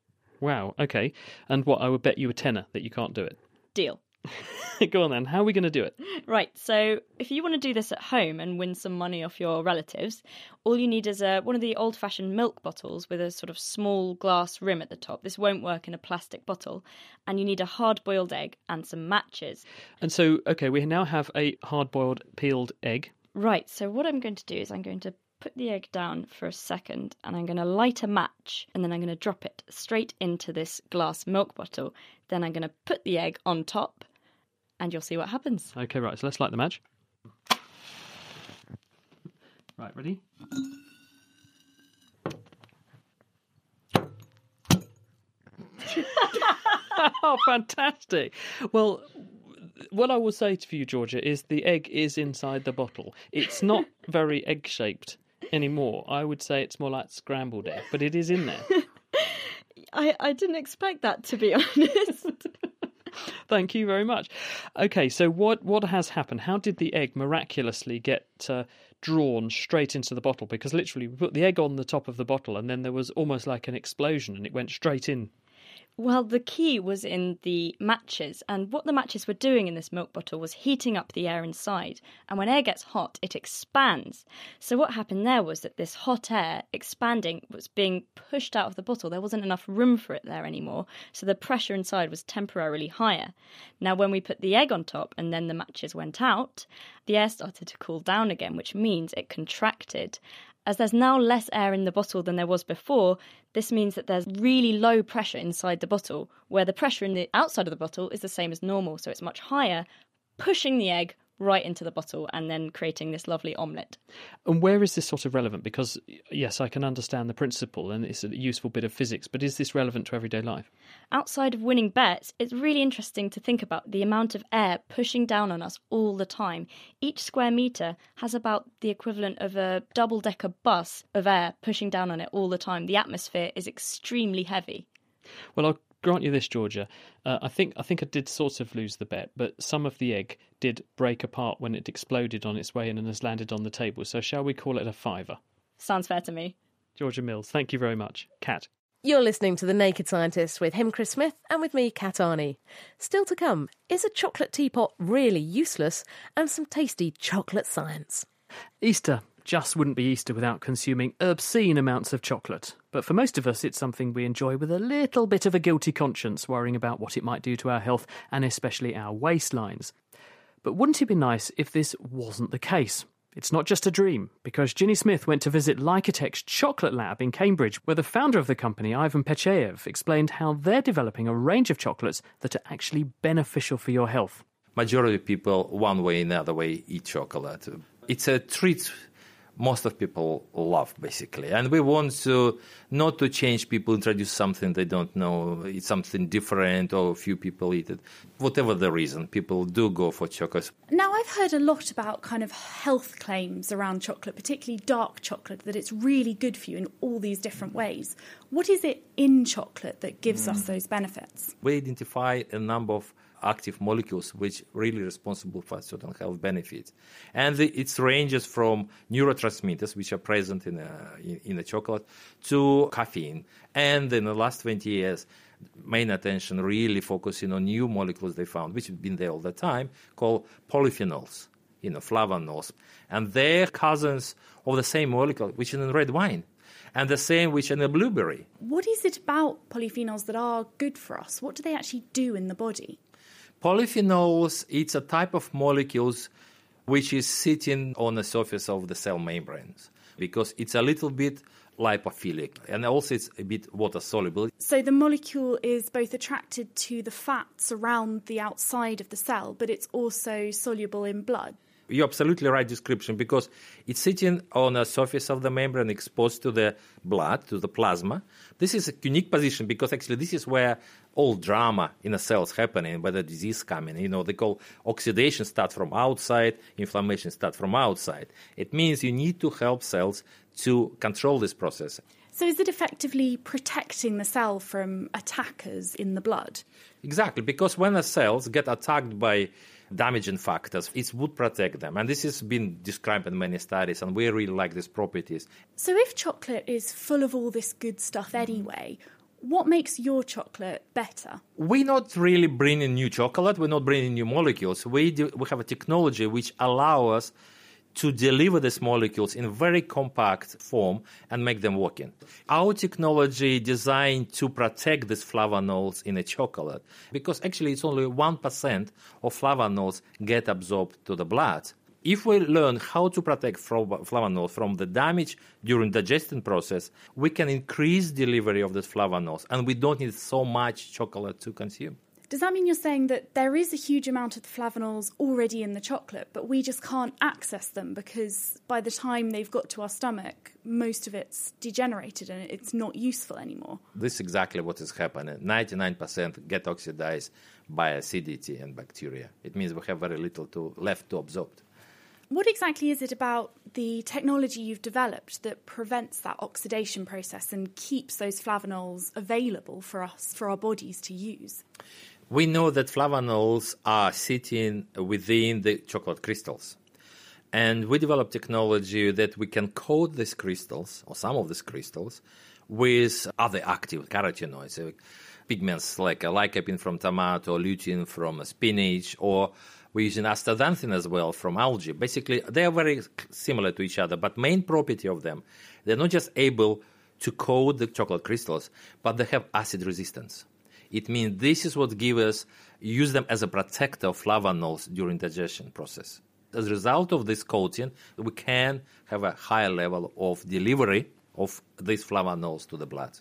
Wow, okay. And what, I would bet you a tenner that you can't do it. Deal. Go on then. How are we going to do it? Right. So, if you want to do this at home and win some money off your relatives, all you need is a, one of the old fashioned milk bottles with a sort of small glass rim at the top. This won't work in a plastic bottle. And you need a hard boiled egg and some matches. And so, okay, we now have a hard boiled peeled egg. Right. So, what I'm going to do is I'm going to put the egg down for a second and I'm going to light a match and then I'm going to drop it straight into this glass milk bottle. Then I'm going to put the egg on top and you'll see what happens. Okay, right. So let's light the match. Right, ready? oh, fantastic. Well, what I will say to you, Georgia, is the egg is inside the bottle. It's not very egg shaped anymore. I would say it's more like scrambled egg, but it is in there. I, I didn't expect that, to be honest. Thank you very much. Okay, so what what has happened? How did the egg miraculously get uh, drawn straight into the bottle? Because literally, we put the egg on the top of the bottle, and then there was almost like an explosion, and it went straight in well, the key was in the matches, and what the matches were doing in this milk bottle was heating up the air inside. And when air gets hot, it expands. So, what happened there was that this hot air expanding was being pushed out of the bottle. There wasn't enough room for it there anymore, so the pressure inside was temporarily higher. Now, when we put the egg on top and then the matches went out, the air started to cool down again, which means it contracted. As there's now less air in the bottle than there was before, this means that there's really low pressure inside the bottle, where the pressure in the outside of the bottle is the same as normal, so it's much higher, pushing the egg right into the bottle and then creating this lovely omelette. And where is this sort of relevant? Because, yes, I can understand the principle and it's a useful bit of physics, but is this relevant to everyday life? Outside of winning bets, it's really interesting to think about the amount of air pushing down on us all the time. Each square metre has about the equivalent of a double decker bus of air pushing down on it all the time. The atmosphere is extremely heavy. Well, I'll grant you this, Georgia. Uh, I think I think I did sort of lose the bet, but some of the egg did break apart when it exploded on its way in and has landed on the table. So shall we call it a fiver? Sounds fair to me. Georgia Mills, thank you very much. Kat. You're listening to The Naked Scientist with him, Chris Smith, and with me, Kat Arney. Still to come, is a chocolate teapot really useless? And some tasty chocolate science. Easter just wouldn't be Easter without consuming obscene amounts of chocolate. But for most of us, it's something we enjoy with a little bit of a guilty conscience, worrying about what it might do to our health and especially our waistlines. But wouldn't it be nice if this wasn't the case? It's not just a dream, because Ginny Smith went to visit Lycotec's chocolate lab in Cambridge, where the founder of the company, Ivan Petyaev, explained how they're developing a range of chocolates that are actually beneficial for your health. Majority of people, one way and another way, eat chocolate. It's a treat most of people love basically. And we want to not to change people introduce something they don't know it's something different or a few people eat it. Whatever the reason people do go for chocolate now i've heard a lot about kind of health claims around chocolate particularly dark chocolate that it's really good for you in all these different ways. What is it in chocolate that gives mm. us those benefits? We identify a number of active molecules which really responsible for certain health benefits. And the, it ranges from neurotransmitters, which are present in, a, in, in the chocolate, to caffeine. And in the last 20 years, main attention really focusing on new molecules they found, which have been there all the time, called polyphenols, you know, flavonols. And they're cousins of the same molecule, which is in red wine and the same which in a blueberry. What is it about polyphenols that are good for us? What do they actually do in the body? Polyphenols, it's a type of molecules which is sitting on the surface of the cell membranes because it's a little bit lipophilic and also it's a bit water soluble. So the molecule is both attracted to the fats around the outside of the cell, but it's also soluble in blood. You're absolutely right description because it's sitting on the surface of the membrane exposed to the blood, to the plasma. This is a unique position because actually this is where all drama in the cells happening, where the disease coming. You know, they call oxidation start from outside, inflammation start from outside. It means you need to help cells to control this process. So is it effectively protecting the cell from attackers in the blood? Exactly, because when the cells get attacked by damaging factors, it would protect them. And this has been described in many studies, and we really like these properties. So if chocolate is full of all this good stuff anyway, what makes your chocolate better? We're not really bringing new chocolate. We're not bringing new molecules. We do, we have a technology which allows us to deliver these molecules in very compact form and make them working. Our technology designed to protect these flavonols in a chocolate because actually it's only 1% of flavonols get absorbed to the blood. If we learn how to protect flavonols from the damage during digestion process, we can increase delivery of these flavonols and we don't need so much chocolate to consume. Does that mean you're saying that there is a huge amount of the flavonols already in the chocolate, but we just can't access them because by the time they've got to our stomach, most of it's degenerated and it's not useful anymore? This is exactly what is happening. 99% get oxidized by acidity and bacteria. It means we have very little to, left to absorb. What exactly is it about the technology you've developed that prevents that oxidation process and keeps those flavonols available for us, for our bodies to use? We know that flavonols are sitting within the chocolate crystals. And we developed technology that we can coat these crystals, or some of these crystals, with other active carotenoids, pigments like lycopene from tomato, lutein from spinach, or we're using astaxanthin as well from algae. Basically, they are very similar to each other, but main property of them, they're not just able to coat the chocolate crystals, but they have acid resistance. It means this is what gives us, use them as a protector of flavonols during digestion process. As a result of this coating, we can have a higher level of delivery of these flavonols to the blood.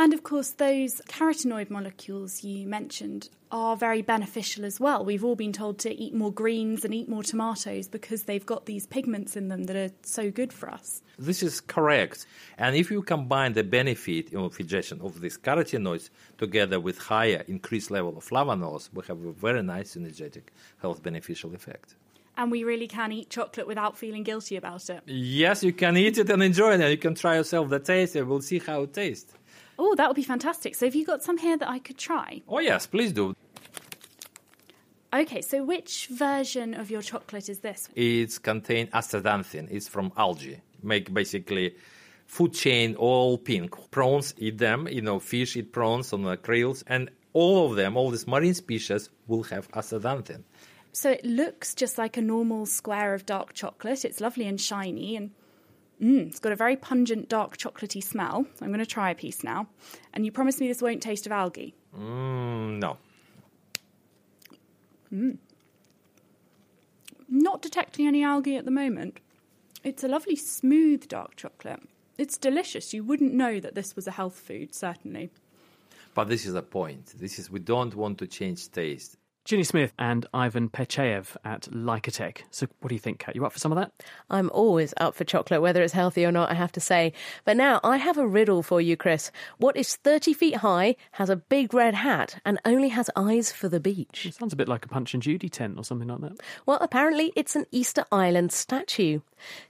And of course, those carotenoid molecules you mentioned are very beneficial as well. We've all been told to eat more greens and eat more tomatoes because they've got these pigments in them that are so good for us. This is correct. And if you combine the benefit of digestion of these carotenoids together with higher increased level of flavonols, we have a very nice synergetic health beneficial effect. And we really can eat chocolate without feeling guilty about it. Yes, you can eat it and enjoy it. And you can try yourself the taste and we'll see how it tastes. Oh, that would be fantastic. So, have you got some here that I could try? Oh, yes, please do. Okay, so which version of your chocolate is this? It's contain astaxanthin. It's from algae. Make basically food chain all pink. Prawns eat them, you know, fish eat prawns on the krills, and all of them, all these marine species, will have astaxanthin. So it looks just like a normal square of dark chocolate. It's lovely and shiny, and Mm, it's got a very pungent, dark, chocolatey smell. I'm going to try a piece now. And you promise me this won't taste of algae? Mm, no. Mm. Not detecting any algae at the moment. It's a lovely, smooth dark chocolate. It's delicious. You wouldn't know that this was a health food, certainly. But this is the point. This is we don't want to change taste. Ginny Smith and Ivan Petyaev at Lycotec. So, what do you think, Kat? You up for some of that? I'm always up for chocolate, whether it's healthy or not, I have to say. But now I have a riddle for you, Chris. What is 30 feet high, has a big red hat, and only has eyes for the beach? It sounds a bit like a Punch and Judy tent or something like that. Well, apparently it's an Easter Island statue.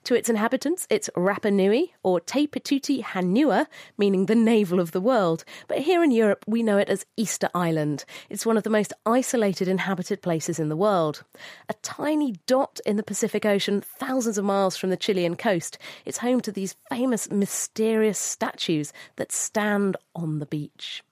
To its inhabitants, it's Rapa Nui or Te Pito o te Henua, meaning the navel of the world. But here in Europe, we know it as Easter Island. It's one of the most isolated inhabited places in the world. A tiny dot in the Pacific Ocean, thousands of miles from the Chilean coast, it's home to these famous mysterious statues that stand on the beach.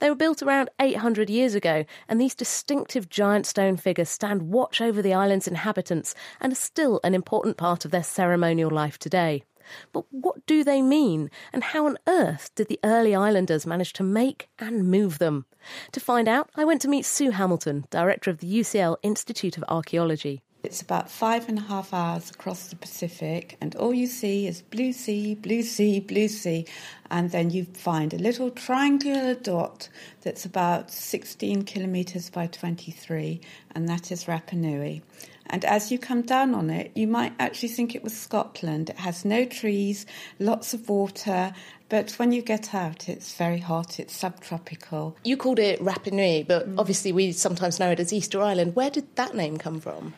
They were built around 800 years ago, and these distinctive giant stone figures stand watch over the island's inhabitants and are still an important part of their ceremonial life today. But what do they mean, and how on earth did the early islanders manage to make and move them? To find out, I went to meet Sue Hamilton, director of the UCL Institute of Archaeology. It's about five and a half hours across the Pacific, and all you see is blue sea, blue sea, blue sea, and then you find a little triangular dot that's about 16 kilometres by 23, and that is Rapa Nui. And as you come down on it, you might actually think it was Scotland. It has no trees, lots of water, but when you get out, it's very hot, it's subtropical. You called it Rapa Nui, but mm. obviously we sometimes know it as Easter Island. Where did that name come from?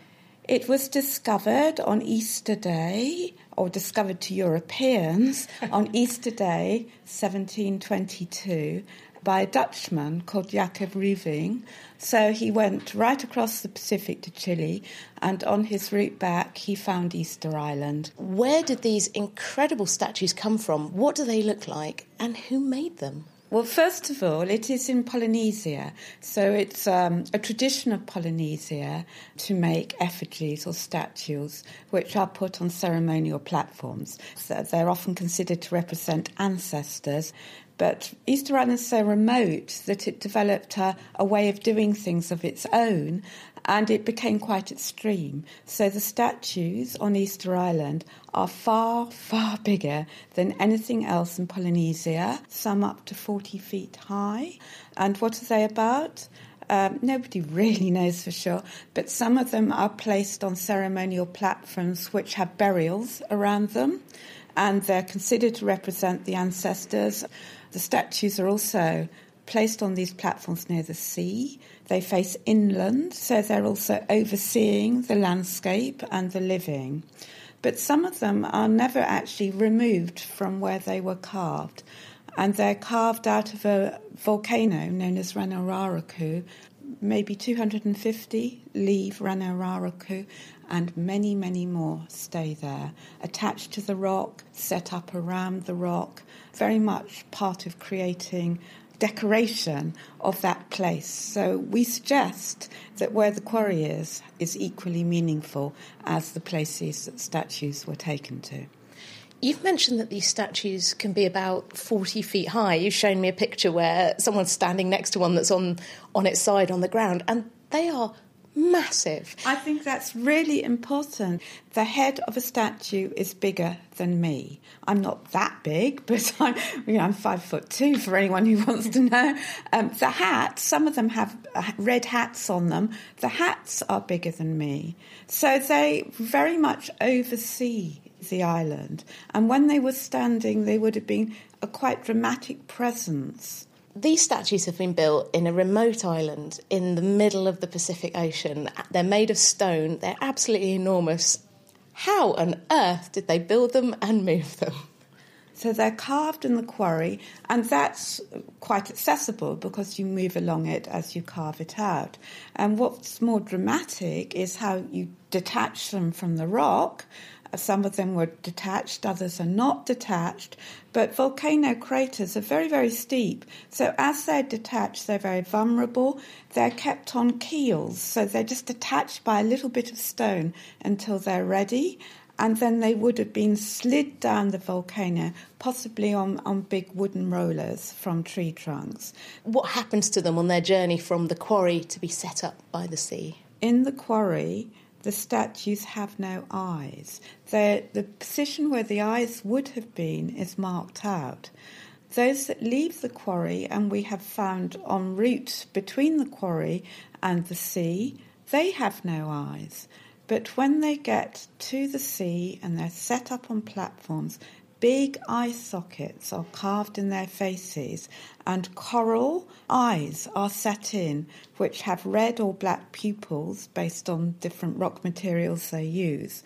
It was discovered on Easter Day, or discovered to Europeans on Easter Day 1722 by a Dutchman called Jacob Roggeveen. So he went right across the Pacific to Chile, and on his route back, he found Easter Island. Where did these incredible statues come from? What do they look like, and who made them? Well, first of all, it is in Polynesia. So it's um, a tradition of Polynesia to make effigies or statues which are put on ceremonial platforms. So they're often considered to represent ancestors. But Easter Island is so remote that it developed a, a way of doing things of its own and it became quite extreme. So the statues on Easter Island are far, far bigger than anything else in Polynesia, some up to 40 feet high. And what are they about? Um, nobody really knows for sure, but some of them are placed on ceremonial platforms which have burials around them, and they're considered to represent the ancestors. The statues are also placed on these platforms near the sea. They face inland, so they're also overseeing the landscape and the living. But some of them are never actually removed from where they were carved. And they're carved out of a volcano known as Rano Raraku. Maybe 250 leave Rano Raraku, and many, many more stay there, attached to the rock, set up around the rock, very much part of creating decoration of that place. So we suggest that where the quarry is is equally meaningful as the places that statues were taken to. You've mentioned that these statues can be about 40 feet high. You've shown me a picture where someone's standing next to one that's on, on its side on the ground, and they are massive. I think that's really important. The head of a statue is bigger than me. I'm not that big, but I'm, you know, I'm five foot two for anyone who wants to know. Um, the hat, some of them have uh, red hats on them. The hats are bigger than me. So they very much oversee the island. And when they were standing, they would have been a quite dramatic presence. These statues have been built in a remote island in the middle of the Pacific Ocean. They're made of stone, they're absolutely enormous. How on earth did they build them and move them? So they're carved in the quarry, and that's quite accessible because you move along it as you carve it out. And what's more dramatic is how you detach them from the rock some of them were detached, others are not detached. But volcano craters are very, very steep. So as they're detached, they're very vulnerable. They're kept on keels. So they're just attached by a little bit of stone until they're ready. And then they would have been slid down the volcano, possibly on, on big wooden rollers from tree trunks. What happens to them on their journey from the quarry to be set up by the sea? In the quarry, the statues have no eyes. They're, the position where the eyes would have been is marked out. Those that leave the quarry, and we have found en route between the quarry and the sea, they have no eyes. But when they get to the sea and they're set up on platforms, big eye sockets are carved in their faces, and coral eyes are set in, which have red or black pupils based on different rock materials they use.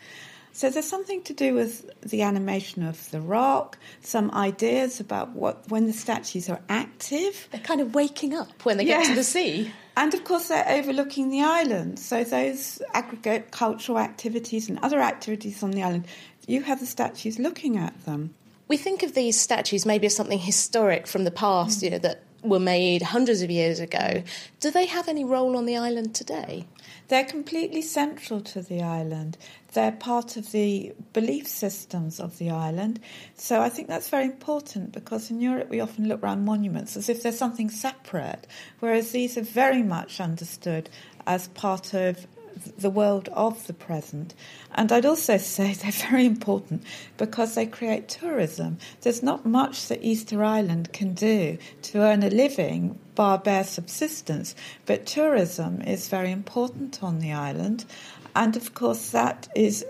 So there's something to do with the animation of the rock, some ideas about what when the statues are active. They're kind of waking up when they get to the sea. And of course, they're overlooking the island. So those aggregate cultural activities and other activities on the island, you have the statues looking at them. We think of these statues maybe as something historic from the past, you know, that were made hundreds of years ago. Do they have any role on the island today? They're completely central to the island. They're part of the belief systems of the island. So I think that's very important because in Europe we often look around monuments as if they're something separate, whereas these are very much understood as part of the world of the present. And I'd also say they're very important because they create tourism. There's not much that Easter Island can do to earn a living bar bare subsistence, but tourism is very important on the island. And of course, that is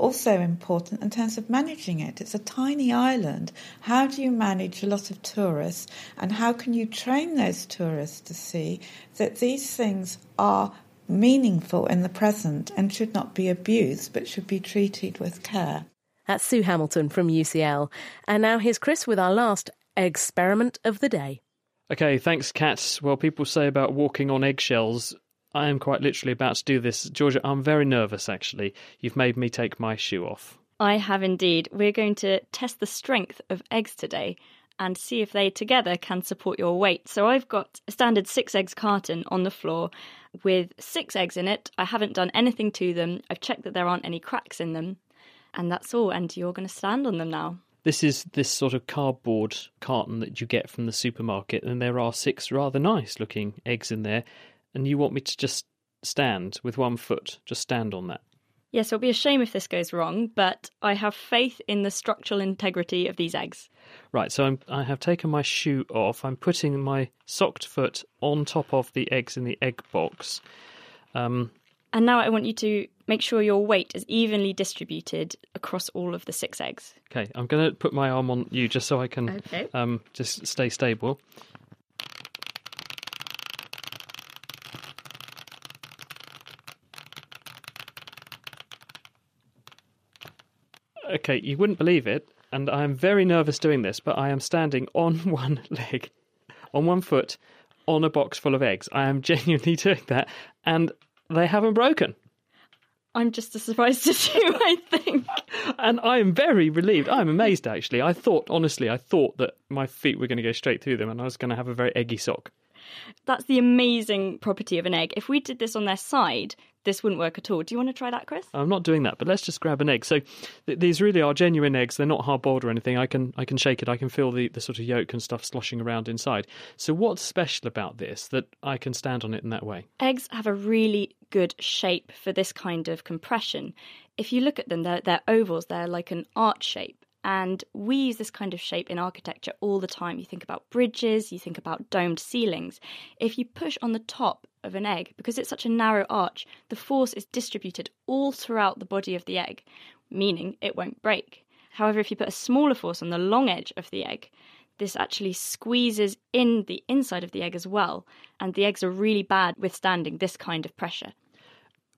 also important in terms of managing it. It's a tiny island. How do you manage a lot of tourists and how can you train those tourists to see that these things are meaningful in the present and should not be abused but should be treated with care. That's Sue Hamilton from UCL. And now here's Chris with our last experiment of the day. Okay, thanks, Kat. Well, people say about walking on eggshells. I am quite literally about to do this. Georgia, I'm very nervous actually. You've made me take my shoe off. I have indeed. We're going to test the strength of eggs today and see if they together can support your weight. So I've got a standard six eggs carton on the floor with six eggs in it. I haven't done anything to them. I've checked that there aren't any cracks in them. And that's all. And you're going to stand on them now. This is this sort of cardboard carton that you get from the supermarket, and there are six rather nice looking eggs in there. And you want me to just stand with one foot, just stand on that. Yes, it'll be a shame if this goes wrong, but I have faith in the structural integrity of these eggs. Right, so I'm, I have taken my shoe off. I'm putting my socked foot on top of the eggs in the egg box. Um, and now I want you to make sure your weight is evenly distributed across all of the six eggs. Okay, I'm going to put my arm on you just so I can okay. um, just stay stable. Okay, you wouldn't believe it, and I am very nervous doing this, but I am standing on one leg, on one foot, on a box full of eggs. I am genuinely doing that, and they haven't broken. I'm just as surprised as you, I think. And I am very relieved. I'm amazed, actually. I thought, honestly, I thought that my feet were going to go straight through them and I was going to have a very eggy sock. That's the amazing property of an egg. If we did this on their side, this wouldn't work at all. Do you want to try that, Chris? I'm not doing that, but let's just grab an egg. So th- these really are genuine eggs. They're not hard boiled or anything. I can I can shake it. I can feel the, the sort of yolk and stuff sloshing around inside. So what's special about this that I can stand on it in that way? Eggs have a really good shape for this kind of compression. If you look at them, they're, they're ovals. They're like an arch shape. And we use this kind of shape in architecture all the time. You think about bridges, you think about domed ceilings. If you push on the top of an egg, because it's such a narrow arch, the force is distributed all throughout the body of the egg, meaning it won't break. However, if you put a smaller force on the long edge of the egg, this actually squeezes in the inside of the egg as well, and the eggs are really bad withstanding this kind of pressure.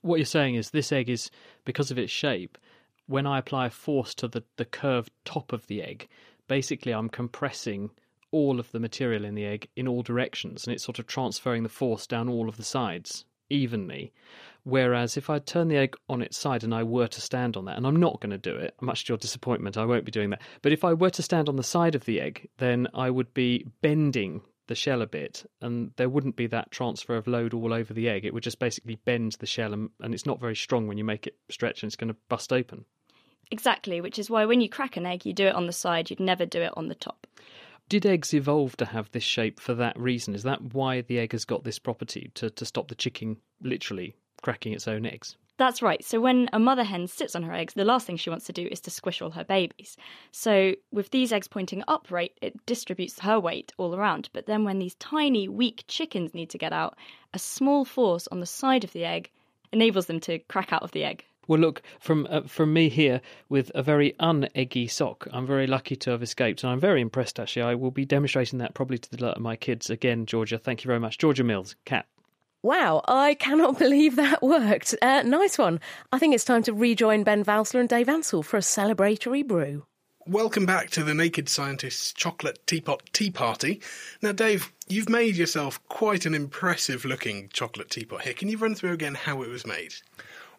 What you're saying is this egg is, because of its shape, when I apply a force to the, the curved top of the egg, basically I'm compressing all of the material in the egg in all directions and it's sort of transferring the force down all of the sides evenly. Whereas if I turn the egg on its side and I were to stand on that, and I'm not going to do it, much to your disappointment, I won't be doing that. But if I were to stand on the side of the egg, then I would be bending the shell a bit, and there wouldn't be that transfer of load all over the egg. It would just basically bend the shell, and, and it's not very strong when you make it stretch, and it's going to bust open. Exactly, which is why when you crack an egg, you do it on the side, you'd never do it on the top. Did eggs evolve to have this shape for that reason? Is that why the egg has got this property to, to stop the chicken literally cracking its own eggs? That's right. So when a mother hen sits on her eggs, the last thing she wants to do is to squish all her babies. So with these eggs pointing upright, it distributes her weight all around. But then when these tiny, weak chickens need to get out, a small force on the side of the egg enables them to crack out of the egg. Well, look from uh, from me here with a very uneggy sock. I'm very lucky to have escaped, and I'm very impressed. Actually, I will be demonstrating that probably to the, my kids again. Georgia, thank you very much, Georgia Mills, Kat. Wow, I cannot believe that worked. Uh, nice one. I think it's time to rejoin Ben Valsler and Dave Ansell for a celebratory brew. Welcome back to the Naked Scientist's Chocolate Teapot Tea Party. Now, Dave, you've made yourself quite an impressive looking chocolate teapot here. Can you run through again how it was made?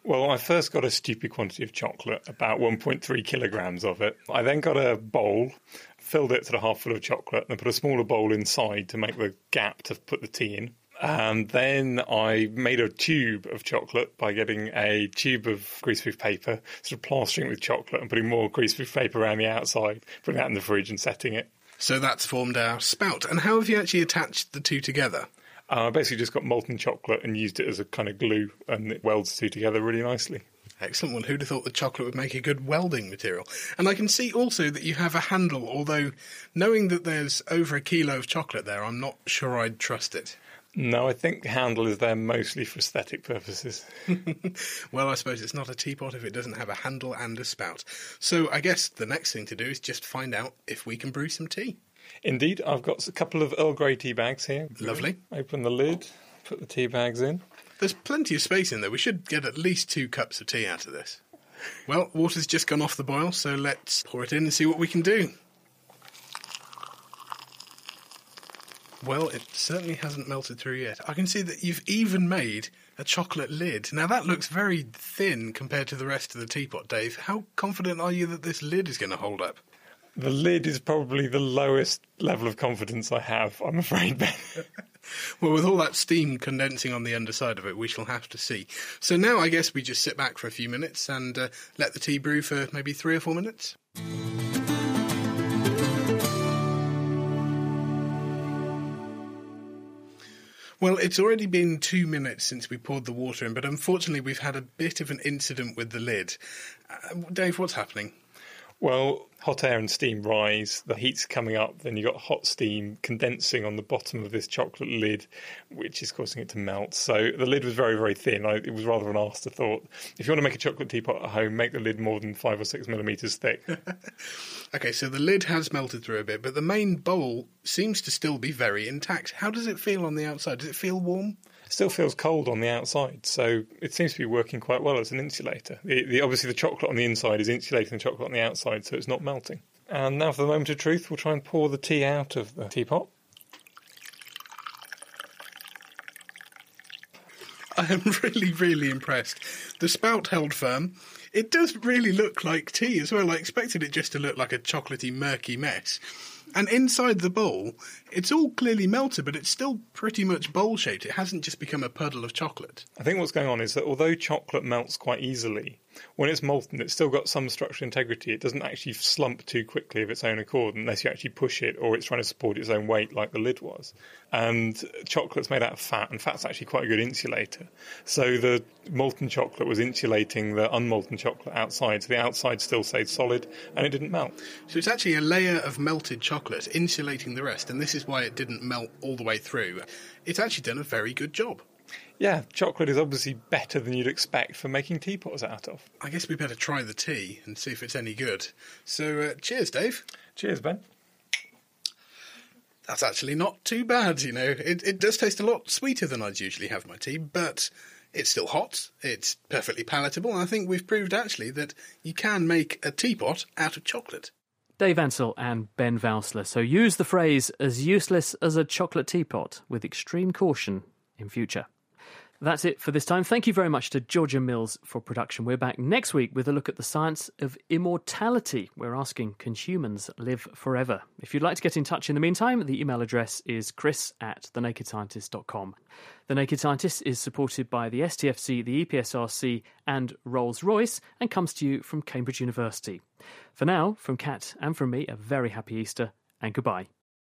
Well, I first got a stupid quantity of chocolate, about 1.3 kilograms of it. I then got a bowl, filled it to the half full of chocolate, and put a smaller bowl inside to make the gap to put the tea in. And then I made a tube of chocolate by getting a tube of greaseproof paper, sort of plastering it with chocolate and putting more greaseproof paper around the outside, putting that in the fridge and setting it. So that's formed our spout. And how have you actually attached the two together? Uh, I basically just got molten chocolate and used it as a kind of glue, and it welds two together really nicely. Excellent one. Who'd have thought the chocolate would make a good welding material? And I can see also that you have a handle, although knowing that there's over a kilo of chocolate there, I'm not sure I'd trust it. No, I think the handle is there mostly for aesthetic purposes. well, I suppose it's not a teapot if it doesn't have a handle and a spout. So I guess the next thing to do is just find out if we can brew some tea. Indeed, I've got a couple of Earl Grey tea bags here. Lovely. Open the lid, put the tea bags in. There's plenty of space in there. We should get at least two cups of tea out of this. Well, water's just gone off the boil, so let's pour it in and see what we can do. Well, it certainly hasn't melted through yet. I can see that you've even made a chocolate lid. Now, that looks very thin compared to the rest of the teapot, Dave. How confident are you that this lid is going to hold up? The lid is probably the lowest level of confidence I have, I'm afraid, Ben. well, with all that steam condensing on the underside of it, we shall have to see. So now I guess we just sit back for a few minutes and uh, let the tea brew for maybe three or four minutes. Well, it's already been two minutes since we poured the water in, but unfortunately, we've had a bit of an incident with the lid. Uh, Dave, what's happening? Well, hot air and steam rise, the heat's coming up, then you've got hot steam condensing on the bottom of this chocolate lid, which is causing it to melt. So the lid was very, very thin. I, it was rather an afterthought. If you want to make a chocolate teapot at home, make the lid more than five or six millimetres thick. okay, so the lid has melted through a bit, but the main bowl seems to still be very intact. How does it feel on the outside? Does it feel warm? Still feels cold on the outside, so it seems to be working quite well as an insulator. The, the, obviously, the chocolate on the inside is insulating the chocolate on the outside, so it's not melting. And now, for the moment of truth, we'll try and pour the tea out of the teapot. I am really, really impressed. The spout held firm. It does really look like tea as well. I expected it just to look like a chocolatey, murky mess. And inside the bowl, it's all clearly melted, but it's still pretty much bowl shaped. It hasn't just become a puddle of chocolate. I think what's going on is that although chocolate melts quite easily, when it's molten, it's still got some structural integrity. It doesn't actually slump too quickly of its own accord unless you actually push it or it's trying to support its own weight like the lid was. And chocolate's made out of fat, and fat's actually quite a good insulator. So the molten chocolate was insulating the unmolten chocolate outside, so the outside still stayed solid and it didn't melt. So it's actually a layer of melted chocolate insulating the rest, and this is why it didn't melt all the way through. It's actually done a very good job. Yeah, chocolate is obviously better than you'd expect for making teapots out of. I guess we better try the tea and see if it's any good. So, uh, cheers, Dave. Cheers, Ben. That's actually not too bad, you know. It, it does taste a lot sweeter than I'd usually have my tea, but it's still hot. It's perfectly palatable, and I think we've proved actually that you can make a teapot out of chocolate. Dave Ansell and Ben Valsler. So use the phrase as useless as a chocolate teapot with extreme caution in future. That's it for this time. Thank you very much to Georgia Mills for production. We're back next week with a look at the science of immortality. We're asking, can humans live forever? If you'd like to get in touch in the meantime, the email address is chris at thenakedscientist.com. The Naked Scientist is supported by the STFC, the EPSRC, and Rolls Royce, and comes to you from Cambridge University. For now, from Kat and from me, a very happy Easter and goodbye.